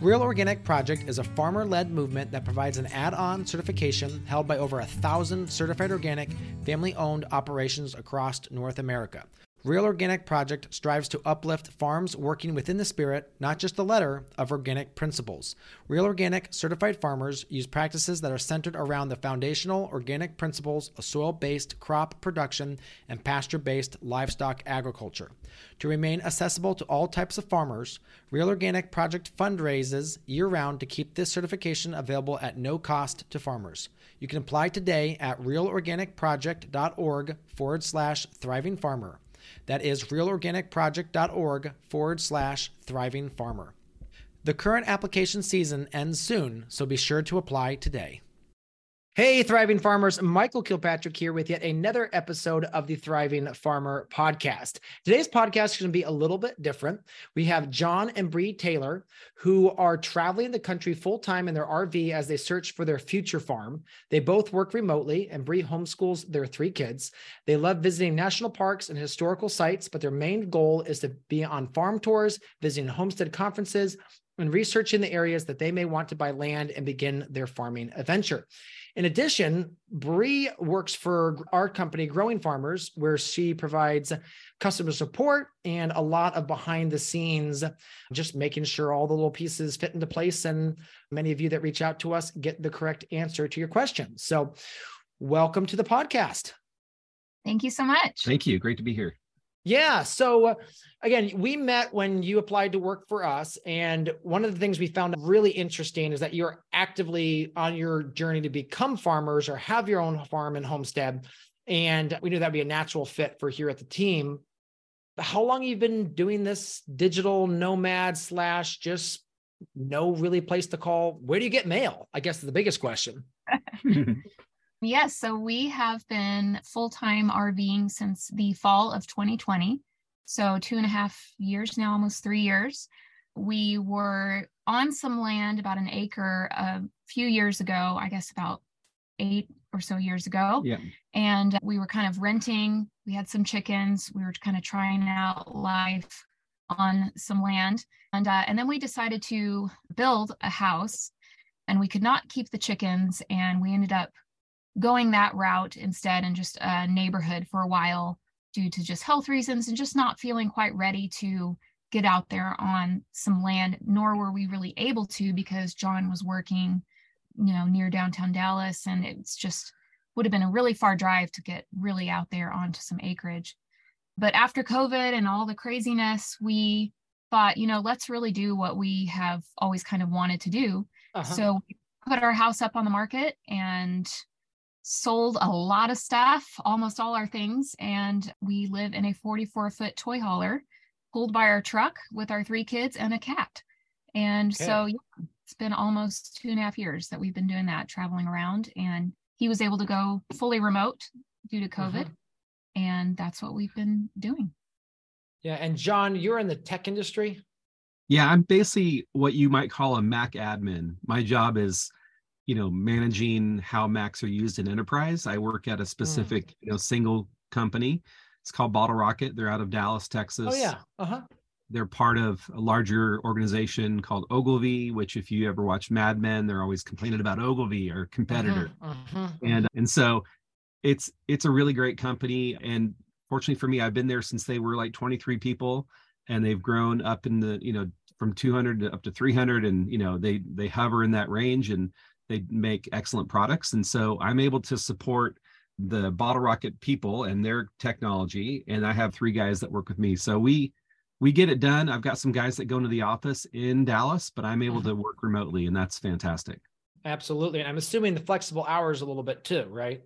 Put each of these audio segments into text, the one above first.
Real Organic Project is a farmer led movement that provides an add on certification held by over a thousand certified organic, family owned operations across North America. Real Organic Project strives to uplift farms working within the spirit, not just the letter, of organic principles. Real Organic certified farmers use practices that are centered around the foundational organic principles of soil based crop production and pasture based livestock agriculture. To remain accessible to all types of farmers, Real Organic Project fundraises year round to keep this certification available at no cost to farmers. You can apply today at realorganicproject.org forward slash thriving farmer. That is realorganicproject.org forward slash thriving farmer. The current application season ends soon, so be sure to apply today. Hey, Thriving Farmers, Michael Kilpatrick here with yet another episode of the Thriving Farmer podcast. Today's podcast is going to be a little bit different. We have Jon and Bre Taylor, who are traveling the country full time in their RV as they search for their future farm. They both work remotely, and Bre homeschools their three kids. They love visiting national parks and historical sites, but their main goal is to be on farm tours, visiting homestead conferences, and researching the areas that they may want to buy land and begin their farming adventure. In addition, Bre works for our company, Growing Farmers, where she provides customer support and a lot of behind the scenes, just making sure all the little pieces fit into place. And many of you that reach out to us get the correct answer to your question. So, welcome to the podcast. Thank you so much. Thank you. Great to be here. Yeah. So again, we met when you applied to work for us. And one of the things we found really interesting is that you're actively on your journey to become farmers or have your own farm and homestead. And we knew that'd be a natural fit for here at the team. How long have you been doing this digital nomad slash just no really place to call? Where do you get mail? I guess is the biggest question. Yes, so we have been full time RVing since the fall of 2020. So, two and a half years now, almost three years. We were on some land, about an acre, a few years ago, I guess about eight or so years ago. Yeah. And we were kind of renting. We had some chickens. We were kind of trying out life on some land. And, uh, and then we decided to build a house and we could not keep the chickens. And we ended up going that route instead and just a neighborhood for a while due to just health reasons and just not feeling quite ready to get out there on some land nor were we really able to because jon was working you know near downtown dallas and it's just would have been a really far drive to get really out there onto some acreage but after covid and all the craziness we thought you know let's really do what we have always kind of wanted to do uh-huh. so we put our house up on the market and sold a lot of stuff, almost all our things, and we live in a 44 foot toy hauler pulled by our truck with our three kids and a cat. And okay. so yeah, it's been almost two and a half years that we've been doing that, traveling around. And he was able to go fully remote due to COVID. Mm-hmm. And that's what we've been doing. Yeah. And Jon, you're in the tech industry. Yeah, I'm basically what you might call a Mac admin. My job is you know managing how macs are used in enterprise. I work at a hmm. specific mm. you know single company. It's called bottle rocket. They're out of dallas texas. oh yeah. Uh-huh. They're part of a larger organization called ogilvy which if you ever watch mad men they're always complaining about ogilvy or competitor. Uh-huh, uh-huh. and and so it's it's a really great company. And fortunately for me i've been there since they were like 23 people and they've grown up in the you know from 200 to up to 300 and you know they they hover in that range. And they make excellent products. And so I'm able to support the Bottle Rocket people and their technology. And I have three guys that work with me. So we we get it done. I've got some guys that go into the office in Dallas, but I'm able to mm-hmm. work remotely, and that's fantastic. Absolutely. And I'm assuming the flexible hours a little bit too, right?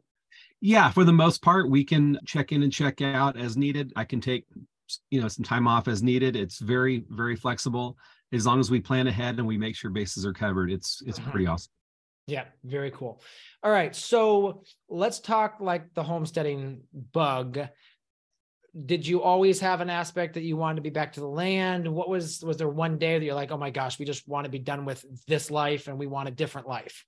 Yeah, for the most part, we can check in and check out as needed. I can take you know some time off as needed. It's very very flexible as long as we plan ahead and we make sure bases are covered. It's it's pretty mm-hmm. awesome. Yeah, very cool. All right, so let's talk like the homesteading bug. did you always have an aspect that you wanted to be back to the land? What was was there one day that you're like, oh my gosh, we just want to be done with this life and we want a different life?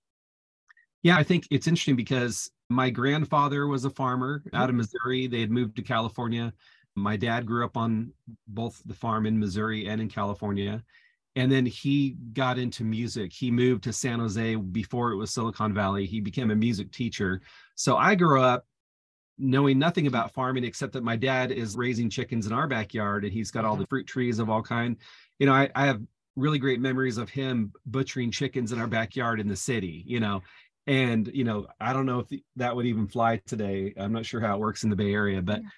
Yeah, I think it's interesting because my grandfather was a farmer out of mm-hmm. Missouri. They had moved to California. My dad grew up on both the farm in Missouri and in California. And then he got into music. He moved to San Jose before it was Silicon Valley. He became a music teacher. So I grew up knowing nothing about farming except that my dad is raising chickens in our backyard and he's got all the mm-hmm. fruit trees of all kind. You know, I, I have really great memories of him butchering chickens in our backyard in the city, you know. And, you know, I don't know if that would even fly today. I'm not sure how it works in the Bay Area, but yeah.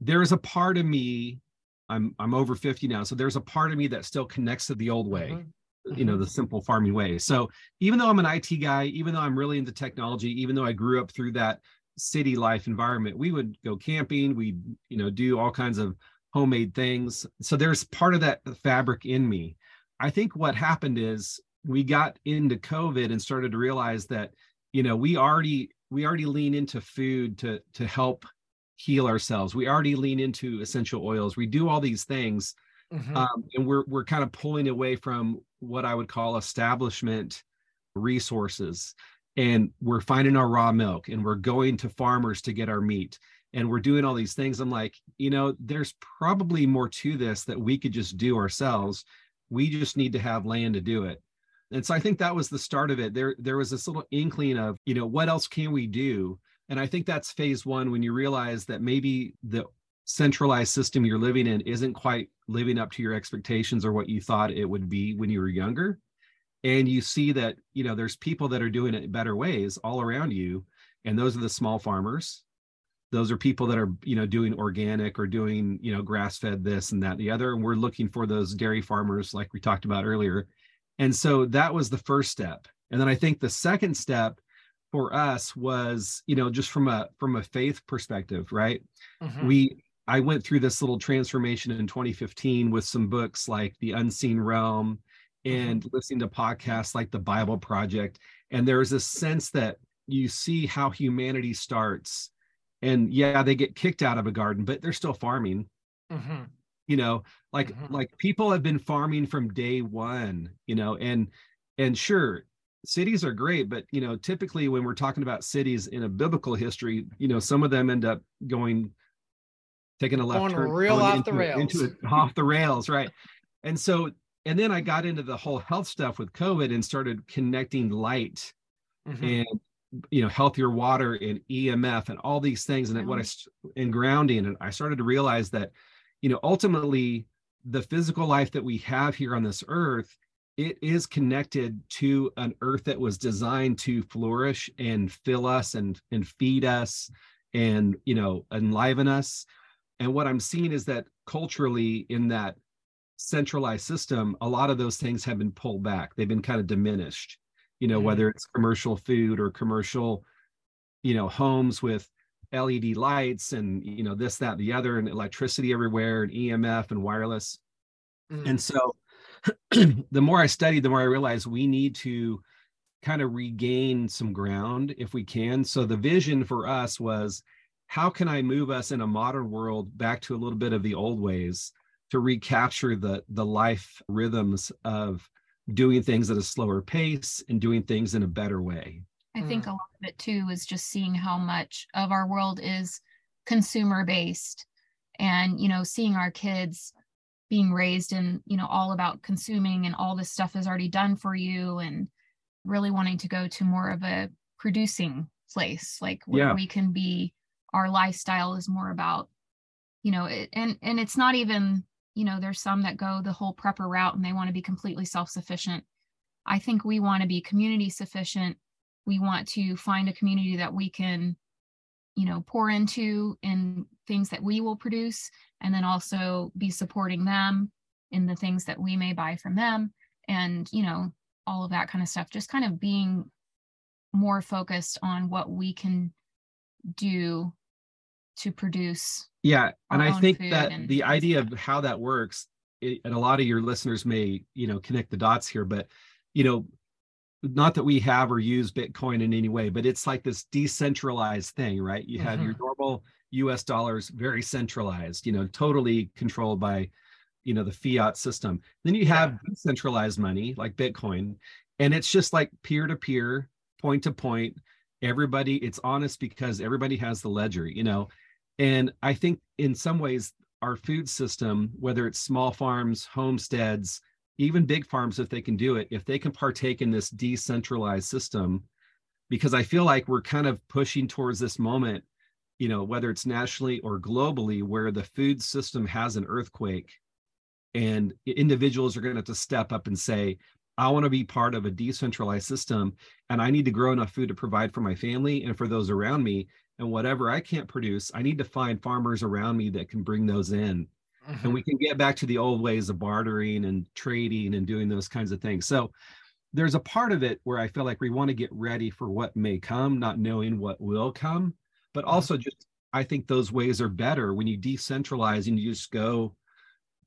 there is a part of me, I'm I'm over 50 now. So there's a part of me that still connects to the old way. Mm-hmm you know mm-hmm. the simple farming way so even though i'm an it guy even though i'm really into technology even though i grew up through that city life environment we would go camping we you know do all kinds of homemade things so there's part of that fabric in me i think what happened is we got into covid and started to realize that you know we already we already lean into food to to help heal ourselves. We already lean into essential oils. We do all these things mm-hmm. um, and we're we're kind of pulling away from what i would call establishment resources. And we're finding our raw milk and we're going to farmers to get our meat and we're doing all these things. I'm like you know there's probably more to this that we could just do ourselves. We just need to have land to do it. And so i think that was the start of it. There there was this little inkling of you know what else can we do and i think that's phase one when you realize that maybe the centralized system you're living in isn't quite living up to your expectations or what you thought it would be when you were younger. And you see that you know there's people that are doing it better ways all around you. And those are the small farmers. Those are people that are you know doing organic or doing you know grass fed this and that and the other. And we're looking for those dairy farmers like we talked about earlier. And so that was the first step. And then i think the second step for us was you know just from a from a faith perspective right mm-hmm. we i went through this little transformation in 2015 with some books like the unseen realm Mm-hmm. and listening to podcasts like the Bible Project. And there's a sense that you see how humanity starts. And yeah, they get kicked out of a garden, but they're still farming. Mm-hmm. You know, like mm-hmm. like people have been farming from day one, you know, and and sure, cities are great, but you know, typically when we're talking about cities in a biblical history, you know, some of them end up going taking a left going turn real off the rails into it, off the rails, right? And so and then I got into the whole health stuff with COVID and started connecting light mm-hmm. and you know healthier water and EMF and all these things and what I and grounding and I started to realize that you know ultimately the physical life that we have here on this earth it is connected to an earth that was designed to flourish and fill us and and feed us and you know enliven us and what i'm seeing is that culturally in that centralized system, a lot of those things have been pulled back. They've been kind of diminished, you know, mm-hmm. whether it's commercial food or commercial, you know, homes with LED lights and, you know, this, that, the other, and electricity everywhere and EMF and wireless. Mm-hmm. And so the more I studied, the more I realized we need to kind of regain some ground if we can. So the vision for us was how can I move us in a modern world back to a little bit of the old ways? to recapture the the life rhythms of doing things at a slower pace and doing things in a better way. I think mm. a lot of it too is just seeing how much of our world is consumer based and you know seeing our kids being raised and you know all about consuming and all this stuff is already done for you and really wanting to go to more of a producing place like where yeah. we can be our lifestyle is more about you know it, and and it's not even you know there's some that go the whole prepper route and they want to be completely self-sufficient i think we want to be community sufficient we want to find a community that we can you know pour into in things that we will produce and then also be supporting them in the things that we may buy from them and you know all of that kind of stuff just kind of being more focused on what we can do to produce yeah and i think that the idea of how that works it, and a lot of your listeners may you know connect the dots here but you know not that we have or use bitcoin in any way but it's like this decentralized thing right you have mm-hmm. your normal US dollars very centralized, you know, totally controlled by, you know, the fiat system. Then you have yeah. decentralized money like Bitcoin, and it's just like peer to peer, point to point. Everybody, it's honest because everybody has the ledger, you know. And I think in some ways, our food system, whether it's small farms, homesteads, even big farms, if they can do it, if they can partake in this decentralized system, because I feel like we're kind of pushing towards this moment you know, whether it's nationally or globally, where the food system has an earthquake and individuals are going to have to step up and say, I want to be part of a decentralized system and I need to grow enough food to provide for my family and for those around me. And whatever I can't produce, I need to find farmers around me that can bring those in. Mm-hmm. And we can get back to the old ways of bartering and trading and doing those kinds of things. So there's a part of it where I feel like we want to get ready for what may come, not knowing what will come but mm-hmm. also just i think those ways are better when you decentralize and you just go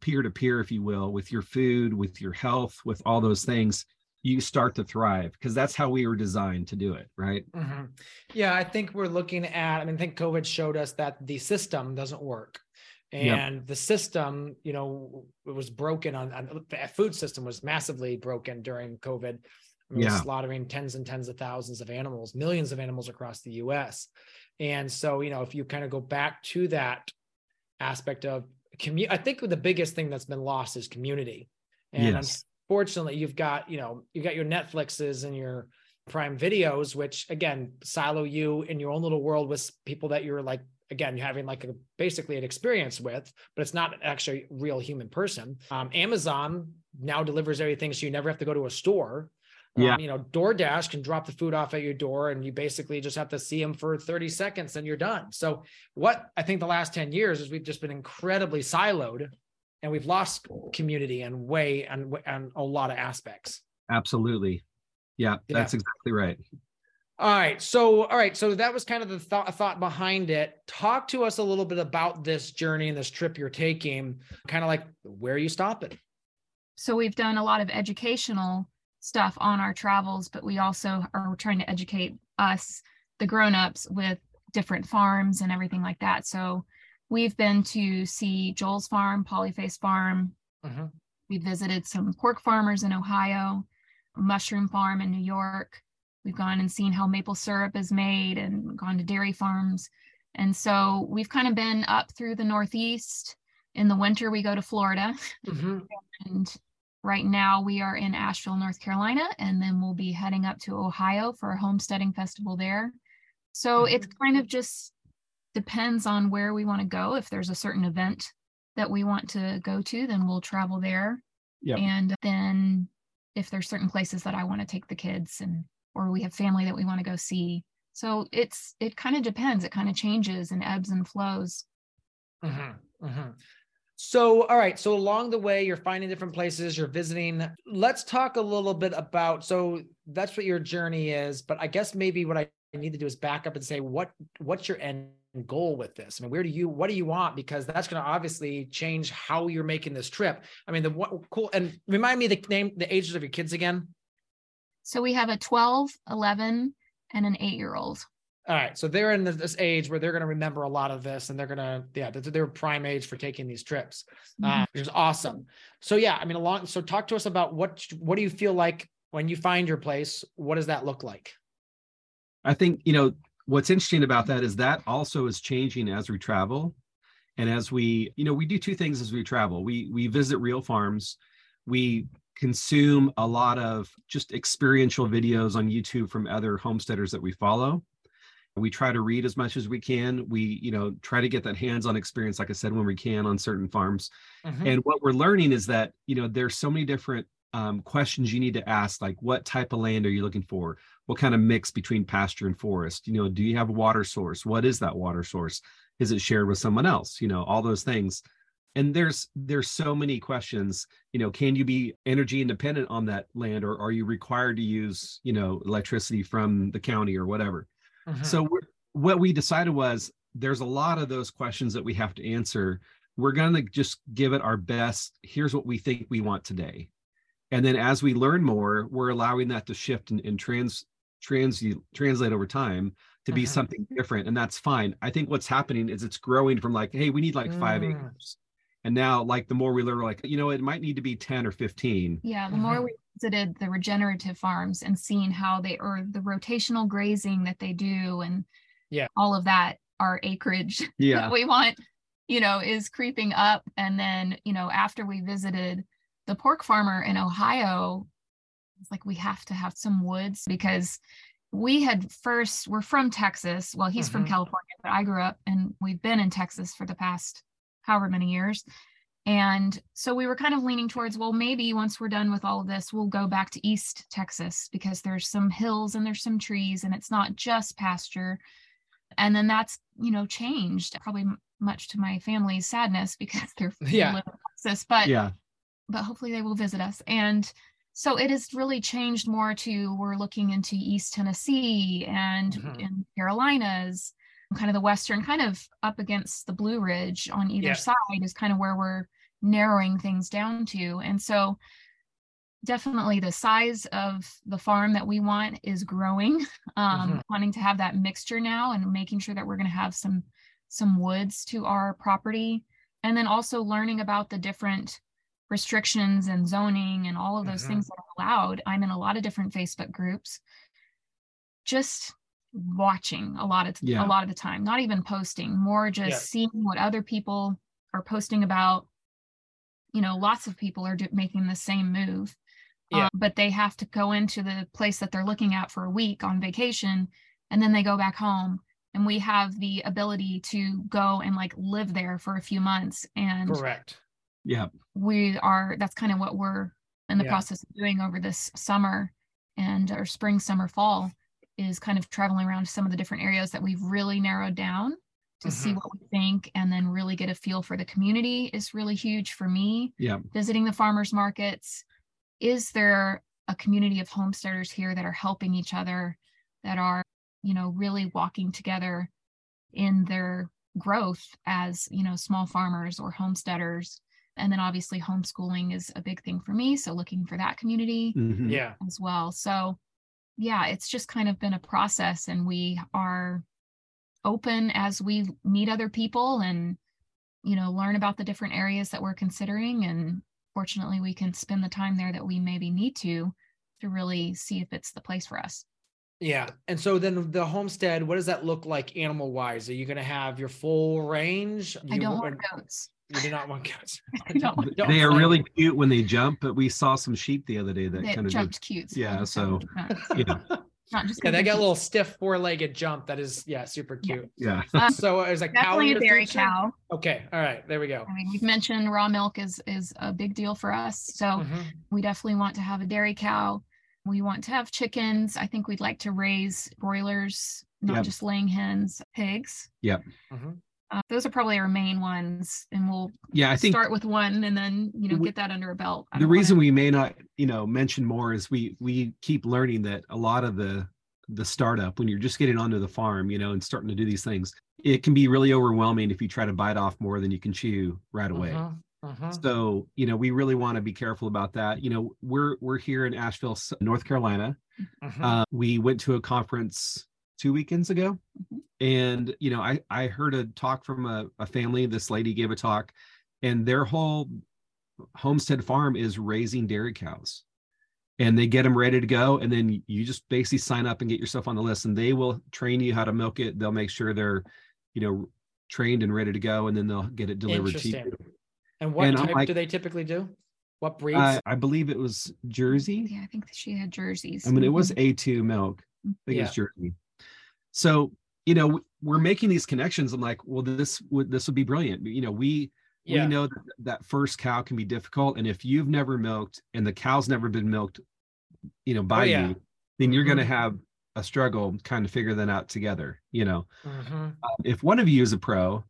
peer to peer if you will with your food with your health with all those things you start to thrive because that's how we were designed to do it right mm-hmm. yeah i think we're looking at i mean i think covid showed us that the system doesn't work and yep. the system you know it was broken on, on the food system was massively broken during covid I mean, yeah. slaughtering tens and tens of thousands of animals millions of animals across the us and so, you know, if you kind of go back to that aspect of community, I think the biggest thing that's been lost is community. And yes. unfortunately, you've got, you know, you've got your Netflixes and your prime videos, which again, silo you in your own little world with people that you're like, again, you're having like a basically an experience with, but it's not actually a real human person. Um, Amazon now delivers everything. So you never have to go to a store. Yeah. Um, you know, DoorDash can drop the food off at your door and you basically just have to see them for 30 seconds and you're done. So, what I think the last 10 years is we've just been incredibly siloed and we've lost community and way and, and a lot of aspects. Absolutely. Yeah, that's exactly right. All right. So, all right. So that was kind of the thought, thought behind it. Talk to us a little bit about this journey and this trip you're taking, kind of like where are you stopping? So we've done a lot of educational stuff on our travels, but we also are trying to educate us, the grown-ups, with different farms and everything like that. So we've been to see Joel's farm, Polyface Farm. Mm-hmm. We visited some pork farmers in Ohio, mushroom farm in New York. We've gone and seen how maple syrup is made and gone to dairy farms. And so we've kind of been up through the Northeast. In the winter, we go to Florida. Mm-hmm. and Right now, we are in Asheville, North Carolina, and then we'll be heading up to Ohio for a homesteading festival there. So mm-hmm. it kind of just depends on where we want to go. If there's a certain event that we want to go to, then we'll travel there. Yep. And then if there's certain places that I want to take the kids and or we have family that we want to go see. So it's it kind of depends. It kind of changes and ebbs and flows. Mm-hmm. Mm-hmm. So, all right. So, along the way, you're finding different places, you're visiting. Let's talk a little bit about. So, that's what your journey is. But I guess maybe what I need to do is back up and say, what what's your end goal with this? I mean, where do you what do you want? Because that's going to obviously change how you're making this trip. I mean, the what cool and remind me the name, the ages of your kids again. So we have a 12, 11, and an eight year old. All right, so they're in this age where they're going to remember a lot of this, and they're going to, yeah, they're prime age for taking these trips, mm-hmm. uh, which is awesome. So yeah, I mean, along. So talk to us about what what do you feel like when you find your place? What does that look like? I think you know what's interesting about that is that also is changing as we travel, and as we, you know, we do two things as we travel. We we visit real farms, we consume a lot of just experiential videos on YouTube from other homesteaders that we follow. We try to read as much as we can. We you know try to get that hands-on experience like i said when we can on certain farms. Mm-hmm. and what we're learning is that you know there's so many different um, questions you need to ask like what type of land are you looking for? What kind of mix between pasture and forest? You know do you have a water source? What is that water source? Is it shared with someone else? You know all those things and there's there's so many questions you know can you be energy independent on that land or are you required to use you know electricity from the county or whatever Mm-hmm. So what we decided was there's a lot of those questions that we have to answer. We're going to just give it our best. Here's what we think we want today. And then as we learn more, we're allowing that to shift and, and trans, trans, translate over time to be Mhm. something different and that's fine i think what's happening is it's growing from like hey we need like five Mm. acres and now like the more we learn like you know it might need to be 10 or 15 Yeah, the more Mhm. we visited the regenerative farms and seeing how they or the rotational grazing that they do and Yeah. all of that, our acreage yeah that we want, you know, is creeping up. And then, you know, after we visited the pork farmer in Ohio, it's like we have to have some woods because we had first we're from Texas. Well, he's from Mhm. California, but I grew up and we've been in Texas for the past however many years. And so we were kind of leaning towards, well, maybe once we're done with all of this, we'll go back to East Texas because there's some hills and there's some trees and it's not just pasture. And then that's, you know, changed probably much to my family's sadness because they're they Yeah. Texas, but yeah but hopefully they will visit us. And so it has really changed more to we're looking into East Tennessee and Mhm. in Carolinas, kind of the western, kind of up against the Blue Ridge on either Yeah. side is kind of where we're narrowing things down to. And so definitely the size of the farm that we want is growing. Um, Mhm. wanting to have that mixture now and making sure that we're going to have some some woods to our property and then also learning about the different restrictions and zoning and all of those Mhm. things that are allowed. I'm in a lot of different Facebook groups. Just watching a lot of Yeah. a lot of the time, not even posting, more just Yeah. seeing what other people are posting about. You know, lots of people are do- making the same move. Yeah. um, but they have to go into the place that they're looking at for a week on vacation and then they go back home and we have the ability to go and like live there for a few months and Correct. yeah we are that's kind of what we're in the Yeah. process of doing over this summer and or spring summer fall is kind of traveling around some of the different areas that we've really narrowed down to see Mhm. what we think and then really get a feel for the community is really huge for me yeah visiting the farmers markets is there a community of homesteaders here that are helping each other that are you know really walking together in their growth as you know small farmers or homesteaders and then obviously homeschooling is a big thing for me so looking for that community Mhm. Yeah. as well so yeah it's just kind of been a process and we are open as we meet other people and you know learn about the different areas that we're considering and fortunately we can spend the time there that we maybe need to to really see if it's the place for us Yeah. And so then the homestead, what does that look like animal wise? Are you going to have your full range? i don't want goats You do not want goats. I don't want- Don't they are really me. cute when they jump but we saw some sheep the other day that that kind of jumped cute yeah, so, not, you know not just Yeah, 'cause they they're got a little stiff four-legged jump. That is, yeah, super cute. yeah Um, So is a cow definitely a dairy cow Okay, all right, there we go. i mean we've mentioned raw milk is is a big deal for us so Mhm. we definitely want to have a dairy cow. We want to have chickens. I think we'd like to raise broilers, not Yep. just laying hens, pigs. Mhm. Uh, those are probably our main ones, and we'll yeah i think start with one and then you know we- get that under a belt. I the don't wanna- reason we may not you know mention more is we we keep learning that a lot of the the startup when you're just getting onto the farm you know and starting to do these things it can be really overwhelming if you try to bite off more than you can chew right away Mhm. Mhm. so you know we really want to be careful about that you know we're we're here in asheville north carolina Mhm. uh, we went to a conference two weekends ago. And you know i i heard a talk from a, a family this lady gave a talk and their whole homestead farm is raising dairy cows and they get them ready to go and then you just basically sign up and get yourself on the list and they will train you how to milk it they'll make sure they're you know trained and ready to go and then they'll get it delivered to you Interesting. And what and type like- do they typically do? What breeds? uh, i believe it was jersey Yeah, I think that she had jerseys. I mean, it was Mhm. A2 milk. I think Yeah. it's Jersey. So, you know, we're making these connections. I'm like, well, this would this would be brilliant. You know, we yeah. we know that that first cow can be difficult, and if you've never milked and the cow's never been milked, you know, by Oh, yeah. you, then you're going to Mhm. have a struggle kind of figure that out together. You know, Mhm. uh, if one of you is a pro,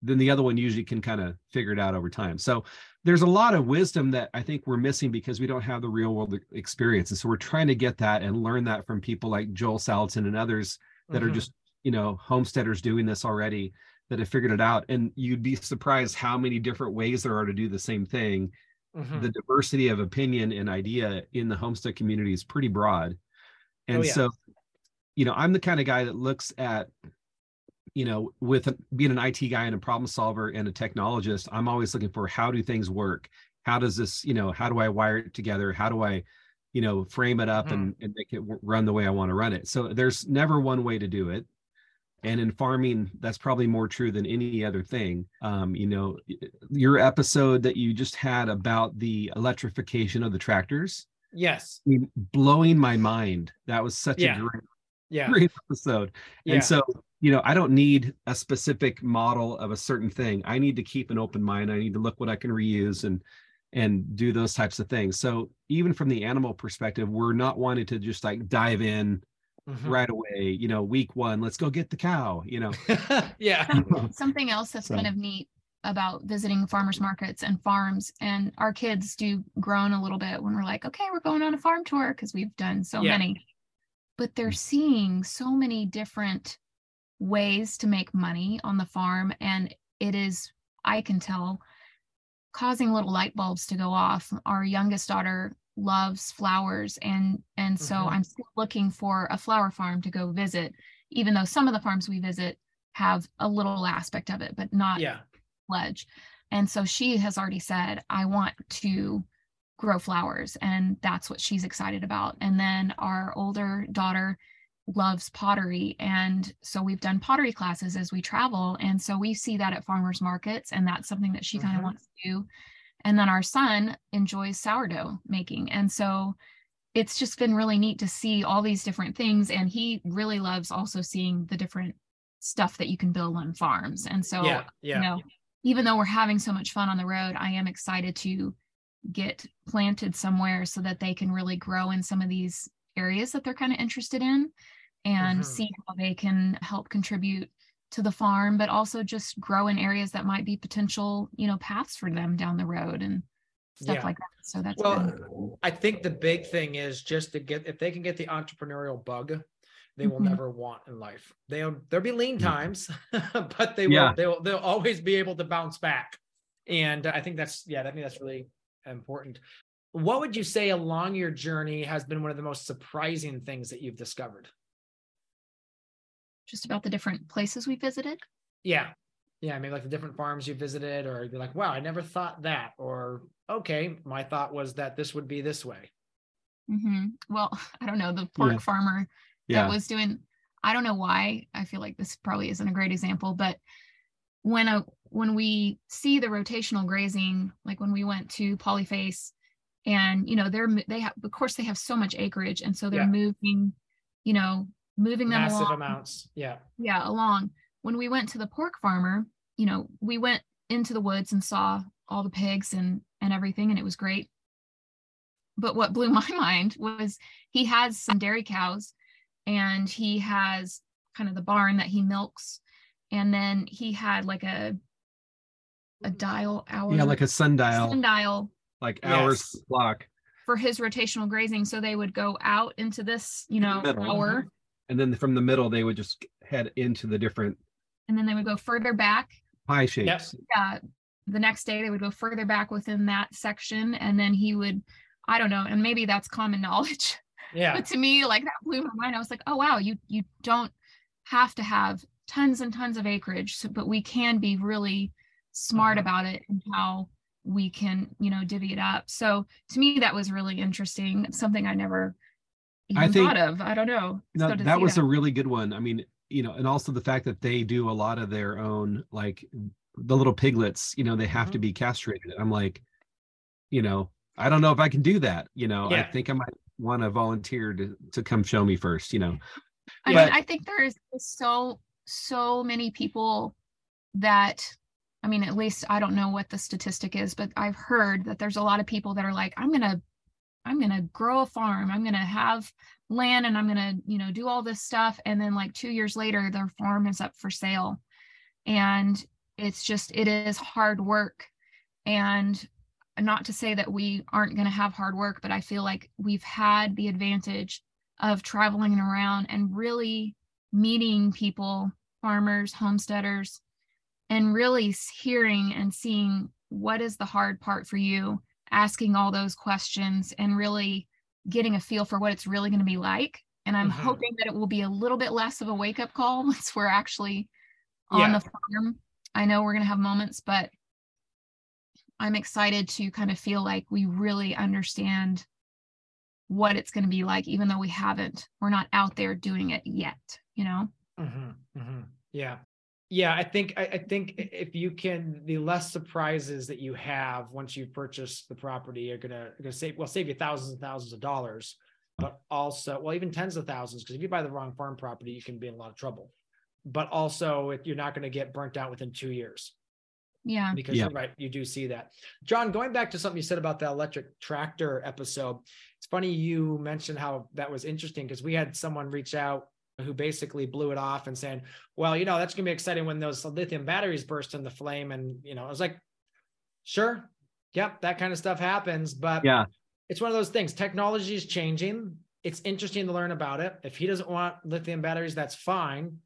then the other one usually can kind of figure it out over time. So there's a lot of wisdom that I think we're missing because we don't have the real world experience. And so we're trying to get that and learn that from people like Joel Salatin and others that are Mhm. just, you know, homesteaders doing this already that have figured it out. And you'd be surprised how many different ways there are to do the same thing. Mhm. The diversity of opinion and idea in the homestead community is pretty broad. And Oh, yeah. so you know i'm the kind of guy that looks at you know with being an it guy and a problem solver and a technologist i'm always looking for how do things work how does this you know how do i wire it together how do i you know frame it up mm. and, and make it run the way i want to run it so there's never one way to do it and in farming that's probably more true than any other thing. Um, you know your episode that you just had about the electrification of the tractors. Yes. I mean, blowing my mind. That was such yeah. a great, yeah. great episode. Yeah. and so you know i don't need a specific model of a certain thing. I need to keep an open mind. I need to look what i can reuse and and do those types of things. So even from the animal perspective we're not wanting to just like dive in mm-hmm. right away you know week one let's go get the cow you know yeah something else that's so. kind of neat about visiting farmers markets and farms and our kids do groan a little bit when we're like okay we're going on a farm tour because we've done so yeah. many but they're mm. seeing so many different ways to make money on the farm and it is i can tell causing little light bulbs to go off our youngest daughter loves flowers and and so mm-hmm. i'm still looking for a flower farm to go visit even though some of the farms we visit have a little aspect of it but not yeah pledge and so she has already said i want to grow flowers and that's what she's excited about and then our older daughter loves pottery and so we've done pottery classes as we travel and so we see that at farmers markets and that's something that she mm-hmm. kind of wants to do and then our son enjoys sourdough making and so it's just been really neat to see all these different things and he really loves also seeing the different stuff that you can build on farms and so yeah, yeah. you know even though we're having so much fun on the road i am excited to get planted somewhere so that they can really grow in some of these areas that they're kind of interested in and mm-hmm. see how they can help contribute to the farm but also just grow in areas that might be potential you know paths for them down the road and stuff yeah. like that. So that's well been... i think the big thing is just to get if they can get the entrepreneurial bug they will mm-hmm. never want in life. They'll there'll be lean mm-hmm. times but they will they'll they'll always be able to bounce back. And i think that's yeah i think that's really important. What would you say along your journey has been one of the most surprising things that you've discovered just about the different places we visited? Yeah. Yeah. I mean, like the different farms you visited, or you're like, wow, I never thought that. Or, okay, my thought was that this would be this way. Mm-hmm. Well, I don't know. The pork yeah. farmer yeah. that was doing, I don't know why. I feel like this probably isn't a great example, but when a when we see the rotational grazing, like when we went to Polyface, and you know they're they have of course they have so much acreage, and so they're yeah. moving, you know, moving them massive along. amounts. Yeah. Yeah, along. When we went to the pork farmer, you know, we went into the woods and saw all the pigs and and everything and it was great. But what blew my mind was he has some dairy cows and he has kind of the barn that he milks and then he had like a a dial hour yeah like a sundial sundial like hours yes. clock for his rotational grazing so they would go out into this you know hour and then from the middle they would just head into the different and then they would go further back. pie shapes. Yep. yeah. The next day they would go further back within that section and then he would i don't know and maybe that's common knowledge. Yeah. But to me like that blew my mind. I was like oh wow you you don't have to have tons and tons of acreage so, but we can be really smart mm-hmm. about it and how we can you know divvy it up. So to me that was really interesting something i never I think, thought of. I don't know. No, that was that. a really good one. I mean, you know, and also the fact that they do a lot of their own, like the little piglets, you know, they have mm-hmm. to be castrated. I'm like, you know, I don't know if I can do that. You know, yeah. I think I might want to volunteer to to come show me first. You know, I but, mean, I think there is so so many people that I mean, at least I don't know what the statistic is, but I've heard that there's a lot of people that are like, I'm gonna I'm going to grow a farm. I'm going to have land and I'm going to, you know, do all this stuff. And then like two years later, their farm is up for sale. And it's just, it is hard work. And not to say that we aren't going to have hard work, but I feel like we've had the advantage of traveling around and really meeting people, farmers, homesteaders, and really hearing and seeing what is the hard part for you asking all those questions and really getting a feel for what it's really going to be like And I'm mm-hmm. hoping that it will be a little bit less of a wake up call once we're actually on yeah. the farm. I know we're going to have moments, but I'm excited to kind of feel like we really understand what it's going to be like, even though we haven't, we're not out there doing it yet, you know? Mm-hmm, mm-hmm. Yeah. Yeah. I think, I, I, think if you can, the less surprises that you have once you purchase the property are going to, going to save, well, save you thousands and thousands of dollars, but also, well, even tens of thousands, because if you buy the wrong farm property, you can be in a lot of trouble. But also, if you're not going to get burnt out within two years. Yeah. Because yeah. you're right, you do see that. Jon, going back to something you said about the electric tractor episode, it's funny you mentioned how that was interesting because we had someone reach out who basically blew it off and saying, well, you know, that's going to be exciting when those lithium batteries burst into flame. And, you know, I was like, sure. Yep. That kind of stuff happens. But yeah, it's one of those things. Technology is changing. It's interesting to learn about it. If he doesn't want lithium batteries, that's fine.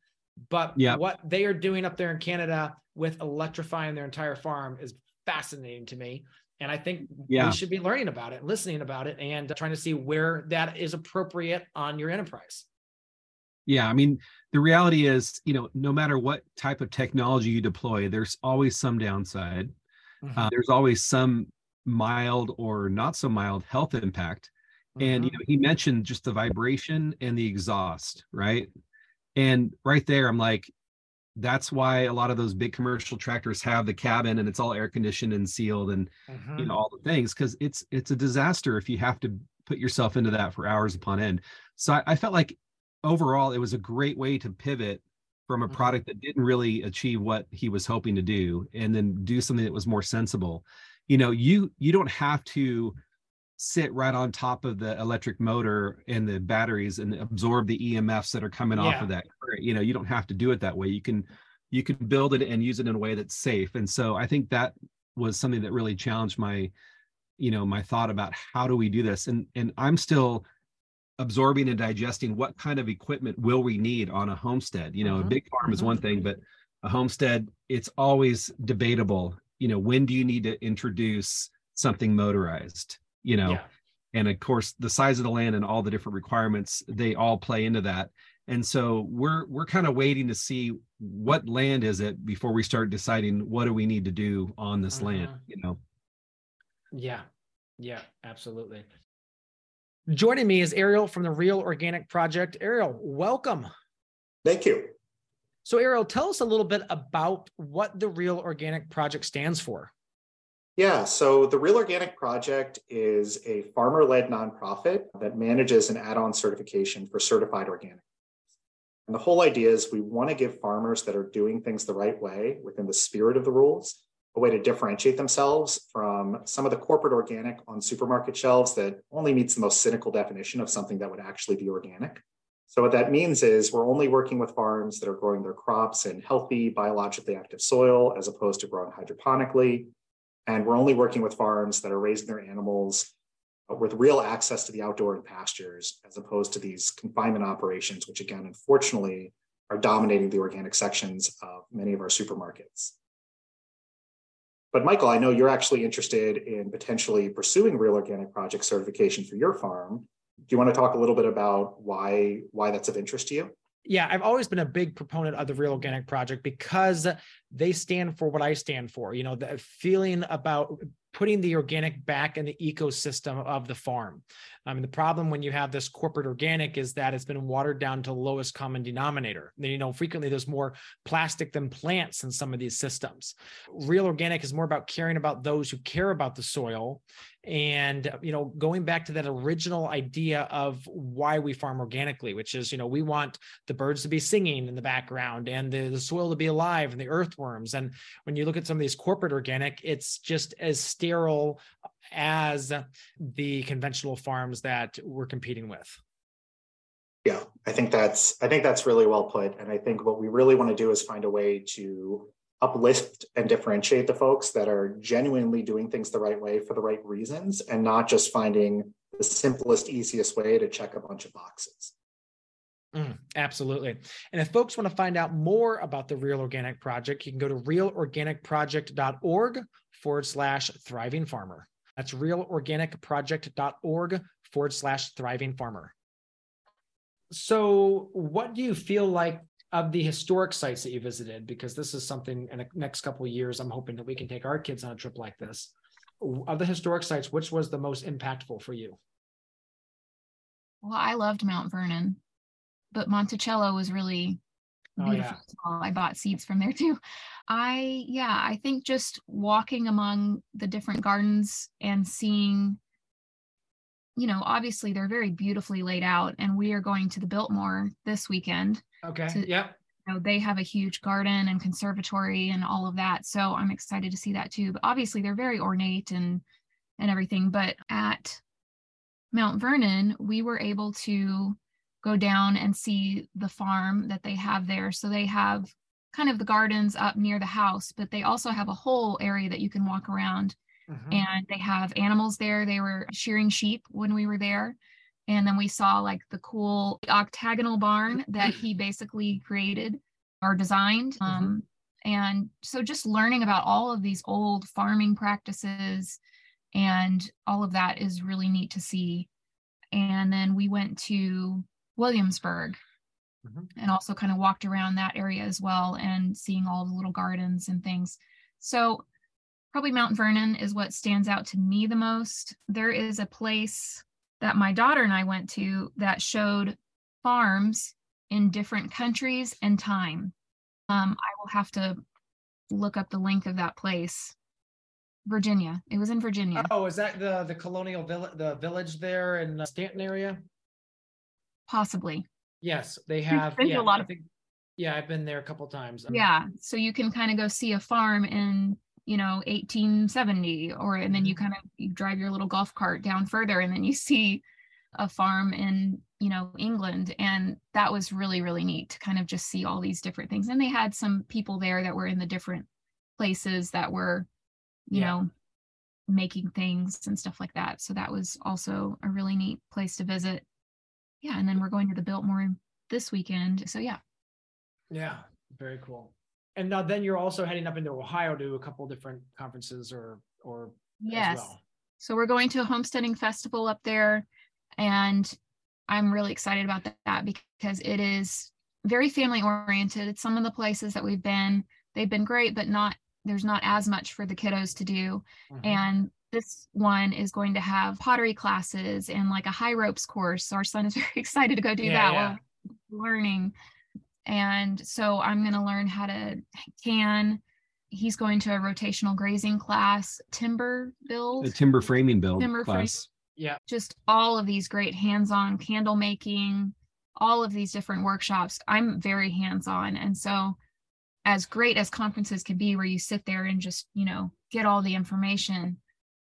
But yeah. what they are doing up there in Canada with electrifying their entire farm is fascinating to me. And I think yeah. we should be learning about it, listening about it, and trying to see where that is appropriate on your enterprise. Yeah. I mean, the reality is, you know, no matter what type of technology you deploy, there's always some downside. Mm-hmm. Uh, there's always some mild or not so mild health impact. Mm-hmm. And, you mm-hmm. know, he mentioned just the vibration and the exhaust, right? And right there, I'm like, that's why a lot of those big commercial tractors have the cabin and it's all air conditioned and sealed and mm-hmm. you know all the things because it's it's a disaster if you have to put yourself into that for hours upon end so I, I, felt like overall it was a great way to pivot from a mm-hmm. product that didn't really achieve what he was hoping to do and then do something that was more sensible you know you you don't have to sit right on top of the electric motor and the batteries and absorb the EMFs that are coming yeah. off of that. You know, you don't have to do it that way. You can you can build it and use it in a way that's safe. And so I think that was something that really challenged my you know my thought about how do we do this and and i'm still absorbing and digesting what kind of equipment will we need on a homestead? You know mm-hmm. a big farm is mm-hmm. one thing but a homestead it's always debatable. You know when do you need to introduce something motorized? You know yeah. and of course the size of the land and all the different requirements they all play into that. And so we're we're kind of waiting to see what land is it before we start deciding what do we need to do on this land you know? Yeah. Yeah absolutely joining me is ariel from the real organic project. Ariel welcome. Thank you. So ariel tell us a little bit about what the real organic project stands for. Yeah, so the Real Organic Project is a farmer led nonprofit that manages an add on certification for certified organic. And the whole idea is we want to give farmers that are doing things the right way within the spirit of the rules a way to differentiate themselves from some of the corporate organic on supermarket shelves that only meets the most cynical definition of something that would actually be organic. So, what that means is we're only working with farms that are growing their crops in healthy, biologically active soil as opposed to growing hydroponically and we're only working with farms that are raising their animals with real access to the outdoor and pastures, as opposed to these confinement operations, which again, unfortunately, are dominating the organic sections of many of our supermarkets. But Michael, I know you're actually interested in potentially pursuing real organic project certification for your farm. Do you want to talk a little bit about why why that's of interest to you? yeah, I've always been a big proponent of the Real Organic Project because they stand for what I stand for. You know, the feeling about putting the organic back in the ecosystem of the farm. I mean, the problem when you have this corporate organic is that it's been watered down to lowest common denominator. You know, frequently there's more plastic than plants in some of these systems. Real organic is more about caring about those who care about the soil and uh, you know going back to that original idea of why we farm organically which is you know we want the birds to be singing in the background and the, the soil to be alive and the earthworms and when you look at some of these corporate organic it's just as sterile as the conventional farms that we're competing with. Yeah, I think that's I think that's really well put. And I think what we really want to do is find a way to uplift and differentiate the folks that are genuinely doing things the right way for the right reasons and not just finding the simplest, easiest way to check a bunch of boxes. Mm, absolutely. And if folks want to find out more about the Real Organic Project, you can go to realorganicproject.org forward slash thriving farmer. That's realorganicproject.org forward slash thriving farmer. so what do you feel like of the historic sites that you visited? Because this is something in the next couple of years, I'm hoping that we can take our kids on a trip like this. Of the historic sites, which was the most impactful for you? Well, I loved Mount Vernon, but Monticello was really beautiful. Oh, yeah. I bought seeds from there too. I, yeah, I think just walking among the different gardens and seeing, you know, obviously they're very beautifully laid out, and we are going to the Biltmore this weekend. Okay. To, yep. You know, they have a huge garden and conservatory and all of that. So I'm excited to see that too. But obviously they're very ornate and and everything. But at Mount Vernon, we were able to go down and see the farm that they have there. So they have kind of the gardens up near the house, but they also have a whole area that you can walk around. Mm-hmm. And they have animals there. They were shearing sheep when we were there. And then we saw like the cool octagonal barn that he basically created or designed. Mm-hmm. Um, and so just learning about all of these old farming practices and all of that is really neat to see. And then we went to Williamsburg mm-hmm. and also kind of walked around that area as well and seeing all the little gardens and things. So, probably Mount Vernon is what stands out to me the most. There is a place that my daughter and I went to that showed farms in different countries and time. Um, I will have to look up the link of that place Virginia. It was in Virginia. Oh, is that the the colonial village, the village there in the Staunton area? Possibly. Yes, they have. Been yeah, a lot of. Think, yeah, I've been there a couple times. I'm... yeah, so you can kind of go see a farm in you know 1870, or and then you mm-hmm. kind of you drive your little golf cart down further, and then you see a farm in you know England, and that was really really neat to kind of just see all these different things. And they had some people there that were in the different places that were you yeah. know, making things and stuff like that. So that was also a really neat place to visit. Yeah. And then we're going to the Biltmore this weekend. So yeah. Yeah. Very cool. And now then you're also heading up into Ohio to a couple different conferences or or yes. Well. So we're going to a homesteading festival up there and I'm really excited about that because it is very family oriented. It's some of the places that we've been, they've been great, but not there's not as much for the kiddos to do mm-hmm. and this one is going to have pottery classes and like a high ropes course our son is very excited to go do yeah, that yeah. learning and so i'm going to learn how to can he's going to a rotational grazing class timber build. A timber framing build timber class. Frame, yeah. Just all of these great hands-on candle making all of these different workshops. I'm very hands-on. And so as great as conferences can be where you sit there and just you know get all the information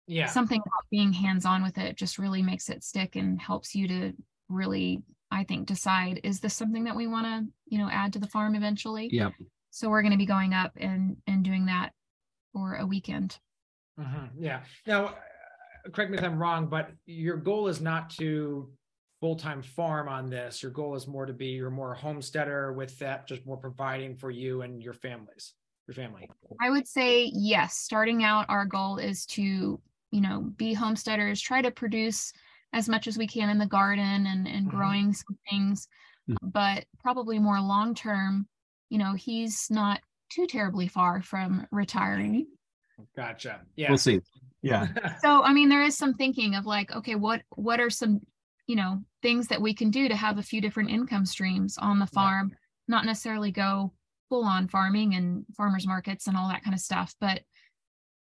yeah. something about being hands-on with it just really makes it stick and helps you to really i think decide is this something that we want to you know add to the farm eventually? Yeah so we're going to be going up and and doing that for a weekend. Uh-huh. yeah. Now correct me if i'm wrong but your goal is not to full-time farm on this. Your goal is more to be you're more homesteader with that just more providing for you and your families your family. I would say yes. Starting out our goal is to you know be homesteaders try to produce as much as we can in the garden and and mm-hmm. growing some things mm-hmm. but probably more long term you know he's not too terribly far from retiring gotcha yeah we'll see yeah so i mean there is some thinking of like okay what what are some you know things that we can do to have a few different income streams on the farm yeah. not necessarily go full on farming and farmers markets and all that kind of stuff but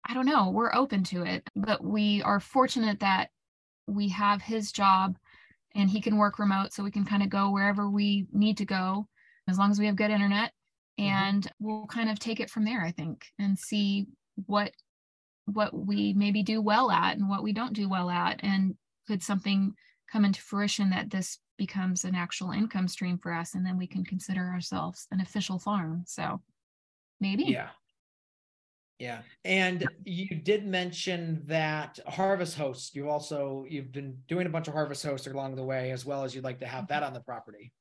i don't know we're open to it but we are fortunate that we have his job and he can work remote so we can kind of go wherever we need to go as long as we have good internet. Mm-hmm. and we'll kind of take it from there i think and see what what we maybe do well at and what we don't do well at and could something come into fruition that this becomes an actual income stream for us and then we can consider ourselves an official farm. So maybe. Yeah yeah and you did mention that harvest hosts you also you've been doing a bunch of harvest hosts along the way as well as you'd like to have that on the property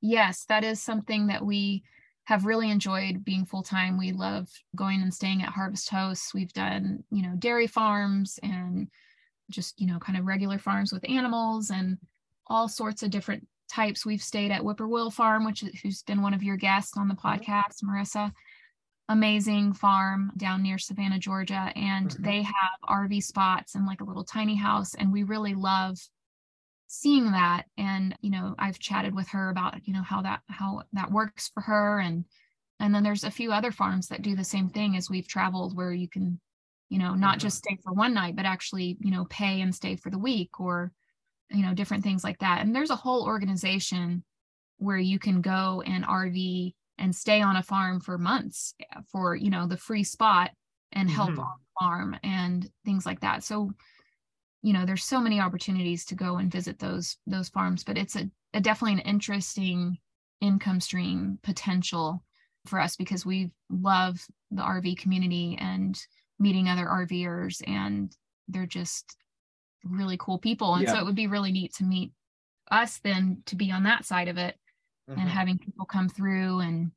yes that is something that we have really enjoyed being full time we love going and staying at harvest hosts we've done you know dairy farms and just you know kind of regular farms with animals and all sorts of different types. We've stayed at Whippoorwill Farm, which who's been one of your guests on the mm-hmm. podcast, Marissa. Amazing farm down near Savannah, Georgia, and mm-hmm. they have RV spots and like a little tiny house, and we really love seeing that. And you know, I've chatted with her about you know how that how that works for her, and and then there's a few other farms that do the same thing as we've traveled, where you can you know not mm-hmm. just stay for one night, but actually you know pay and stay for the week or you know different things like that and there's a whole organization where you can go and rv and stay on a farm for months for you know the free spot and help mm-hmm. on the farm and things like that so you know there's so many opportunities to go and visit those those farms but it's a, a definitely an interesting income stream potential for us because we love the rv community and meeting other rvers and they're just really cool people. And yeah. so it would be really neat to meet us then to be on that side of it mm-hmm. and having people come through and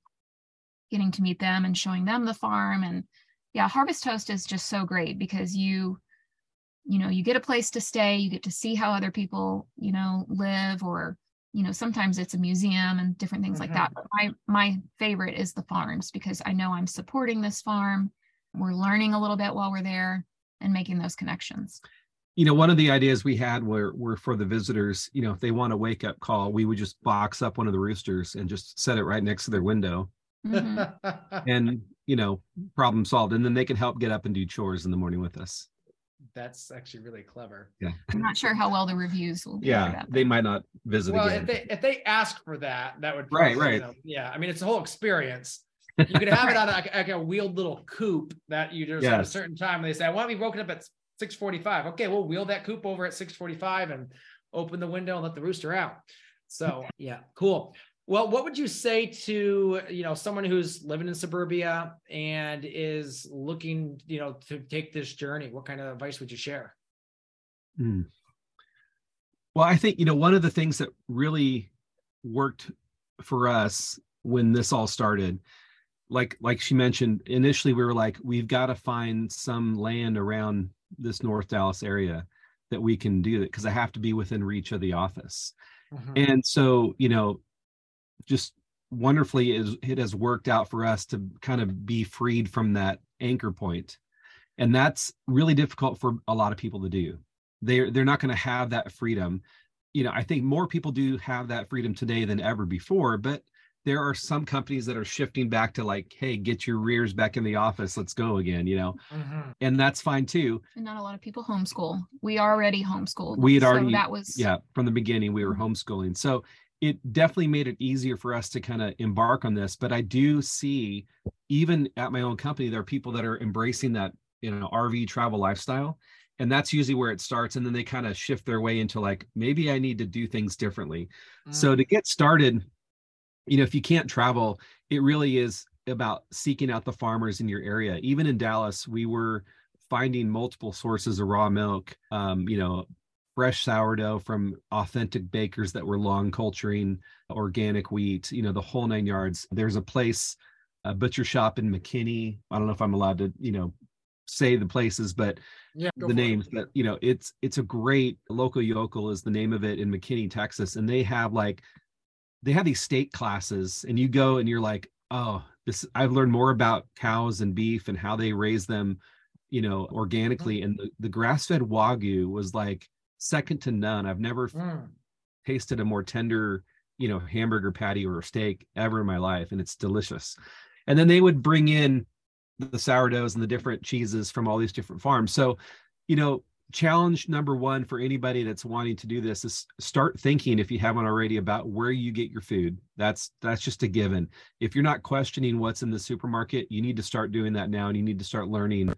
getting to meet them and showing them the farm. And yeah, Harvest Host is just so great because you, you know, you get a place to stay, you get to see how other people, you know, live or you know sometimes it's a museum and different things mm-hmm. like that mm-hmm. but my my favorite is the farms because i know i'm supporting this farm we're learning a little bit while we're there and making those connections you know, one of the ideas we had were were for the visitors, you know, if they want a wake up call, we would just box up one of the roosters and just set it right next to their window. Mm-hmm. and, you know, problem solved. And then they can help get up and do chores in the morning with us. That's actually really clever. Yeah. I'm not sure how well the reviews will be. Yeah. They might not visit well, again. if they if they ask for that, that would probably, right, right. You know, yeah. I mean, it's a whole experience. You could have it on like, like, a wheeled little coop that you just yes. at a certain time. They say, I want to be woken up at 645. Okay, we'll wheel that coop over at 645 and open the window and let the rooster out. So yeah, cool. Well, what would you say to you know someone who's living in suburbia and is looking you know to take this journey? What kind of advice would you share? Mm. Well, I think you know one of the things that really worked for us when this all started like like she mentioned initially we were like we've got to find some land around this North Dallas area that we can do it because I have to be within reach of the office. Mm-hmm. And so, you know, just wonderfully is it has worked out for us to kind of be freed from that anchor point. And that's really difficult for a lot of people to do. They're they're not going to have that freedom. You know, I think more people do have that freedom today than ever before, but there are some companies that are shifting back to like hey get your rears back in the office let's go again you know? Mm-hmm. and that's fine too. And not a lot of people homeschool. We already homeschooled. We had already so that was yeah from the beginning we were homeschooling. So it definitely made it easier for us to kind of embark on this but i do see even at my own company there are people that are embracing that you know rv travel lifestyle and that's usually where it starts and then they kind of shift their way into like maybe i need to do things differently. Mm. so to get started you know if you can't travel it really is about seeking out the farmers in your area. Even in dallas we were finding multiple sources of raw milk um, you know fresh sourdough from authentic bakers that were long culturing organic wheat you know the whole nine yards. There's a place a butcher shop in mckinney. I don't know if i'm allowed to you know say the places but yeah, the names but you know it's it's a great Local Yocal is the name of it in mckinney texas and they have like they have these state classes and you go and you're like oh this i've learned more about cows and beef and how they raise them you know organically mm. and the, the grass-fed wagyu was like second to none i've never mm. tasted a more tender you know hamburger patty or steak ever in my life and it's delicious and then they would bring in the sourdoughs and the different cheeses from all these different farms so you know challenge number one for anybody that's wanting to do this is start thinking if you haven't already about where you get your food. That's that's just a given. If you're not questioning what's in the supermarket you need to start doing that now and you need to start learning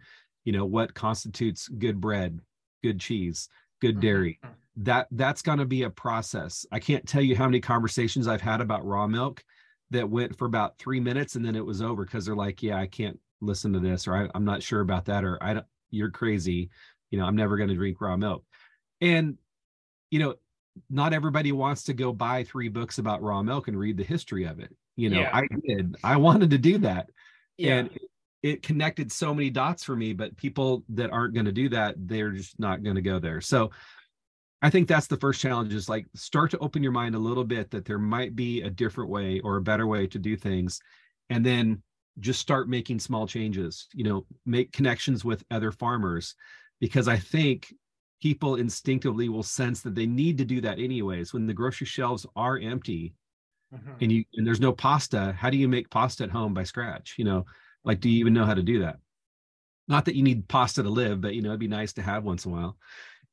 you know what constitutes good bread good cheese good dairy. Mm-hmm. that that's going to be a process. I can't tell you how many conversations i've had about raw milk that went for about three minutes and then it was over because they're like yeah i can't listen to this or I, i'm not sure about that or i don't you're crazy you know i'm never going to drink raw milk and you know not everybody wants to go buy three books about raw milk and read the history of it you know yeah. i did i wanted to do that yeah. and it connected so many dots for me but people that aren't going to do that they're just not going to go there so I think that's the first challenge is like start to open your mind a little bit that there might be a different way or a better way to do things. And then just start making small changes, you know, make connections with other farmers because I think people instinctively will sense that they need to do that anyways. When the grocery shelves are empty mm-hmm. and you and there's no pasta how do you make pasta at home by scratch? You know like do you even know how to do that? Not that you need pasta to live but you know it'd be nice to have once in a while.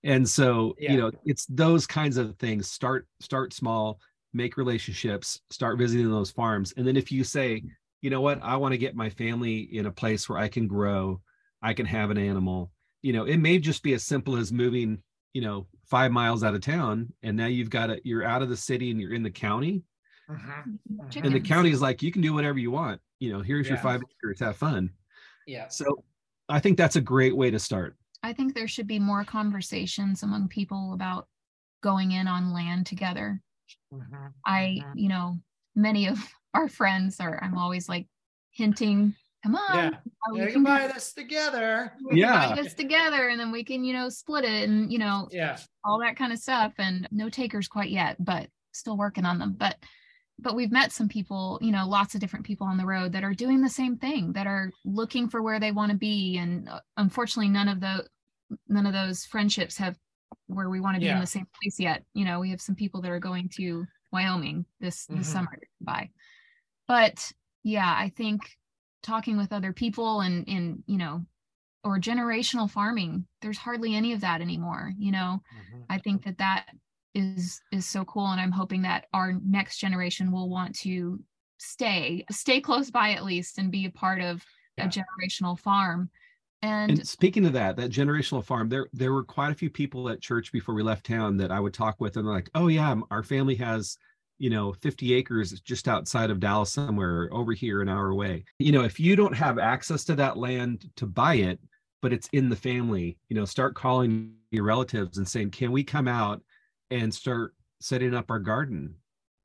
And so yeah. you know it's those kinds of things. Start start small make relationships start visiting those farms. And then if you say you know what? I want to get my family in a place where i can grow i can have an animal you know it may just be as simple as moving you know five miles out of town and now you've got it you're out of the city and you're in the county uh-huh. Uh-huh. and the county is like you can do whatever you want you know here's yeah. your five acres have fun yeah so i think that's a great way to start I think there should be more conversations among people about going in on land together. Mm-hmm. I, mm-hmm. you know, many of our friends are, I'm always like hinting, come on, yeah. yeah we can buy this together. yeah. buy this together and then we can, you know, split it and, you know, yeah, all that kind of stuff. And no takers quite yet, but still working on them. But but we've met some people you know lots of different people on the road that are doing the same thing that are looking for where they want to be and uh, unfortunately none of the none of those friendships have where we want to be yeah. in the same place yet you know we have some people that are going to wyoming this this mm-hmm. summer by but yeah i think talking with other people and in you know or generational farming there's hardly any of that anymore you know mm-hmm. i think that that is is so cool and i'm hoping that our next generation will want to stay stay close by at least and be a part of yeah. a generational farm and, and, speaking of that that generational farm there there were quite a few people at church before we left town that i would talk with and they're like oh yeah our family has you know 50 acres just outside of dallas somewhere over here an hour away. You know if you don't have access to that land to buy it but it's in the family you know start calling your relatives and saying can we come out and start setting up our garden?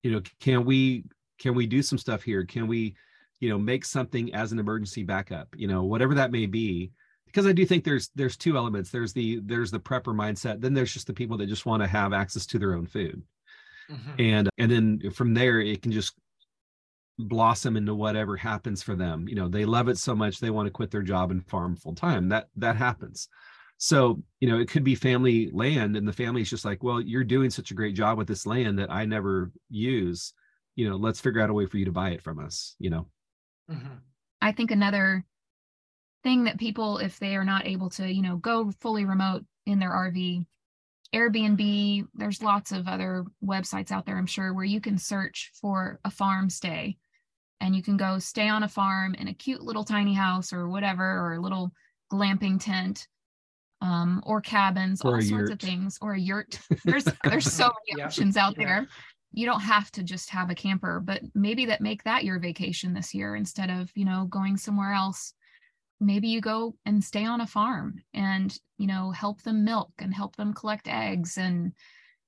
You know can we can we do some stuff here? Can we you know make something as an emergency backup? You know whatever that may be. Because i do think there's there's two elements. There's the there's the prepper mindset. Then there's just the people that just want to have access to their own food mm-hmm. and and then from there it can just blossom into whatever happens for them you know they love it so much they want to quit their job and farm full time that that happens so, you know, it could be family land, and the family's just like, well, you're doing such a great job with this land that I never use. You know, let's figure out a way for you to buy it from us, you know. Mm-hmm. I think another thing that people, if they are not able to, you know, go fully remote in their RV, Airbnb, there's lots of other websites out there, I'm sure, where you can search for a farm stay and you can go stay on a farm in a cute little tiny house or whatever, or a little glamping tent um, or cabins, or all sorts yurt. of things, or a yurt. There's there's so many options out yeah. there. You don't have to just have a camper, but maybe that make that your vacation this year instead of you know going somewhere else. Maybe you go and stay on a farm and you know help them milk and help them collect eggs and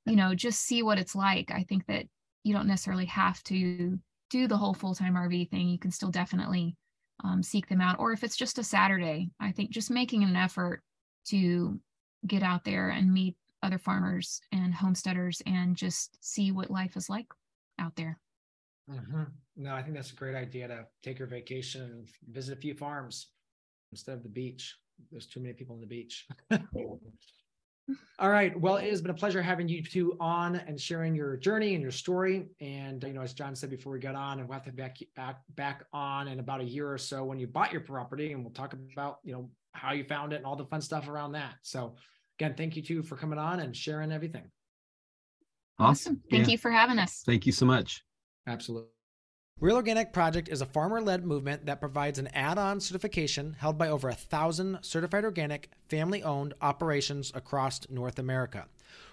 you know just see what it's like. I think that you don't necessarily have to do the whole full time RV thing. You can still definitely um, seek them out, or if it's just a Saturday, I think just making an effort to get out there and meet other farmers and homesteaders and just see what life is like out there. Mm-hmm. No, I think that's a great idea to take your vacation and visit a few farms instead of the beach. There's too many people on the beach. All right. Well, it has been a pleasure having you two on and sharing your journey and your story. And uh, you know, as Jon said before we got on, and we'll have to back back back on in about a year or so when you bought your property, and we'll talk about you know how you found it and all the fun stuff around that. So again, thank you too for coming on and sharing everything. Awesome. Thank yeah. you for having us. Thank you so much. Absolutely. Real Organic Project is a farmer led movement that provides an add on certification held by over a thousand certified organic, family owned operations across North America.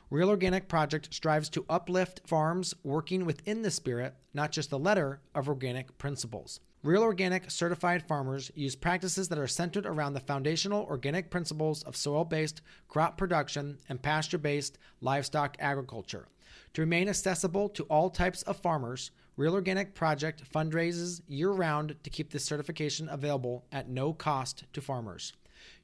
Real Organic Project strives to uplift farms working within the spirit, not just the letter, of organic principles. Real Organic certified farmers use practices that are centered around the foundational organic principles of soil based crop production and pasture based livestock agriculture. To remain accessible to all types of farmers, Real Organic Project fundraises year round to keep this certification available at no cost to farmers.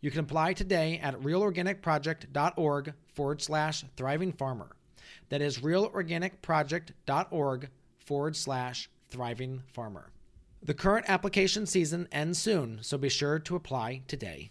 You can apply today at realorganicproject.org forward slash thriving farmer. That is realorganicproject.org forward slash thriving farmer. The current application season ends soon, so be sure to apply today.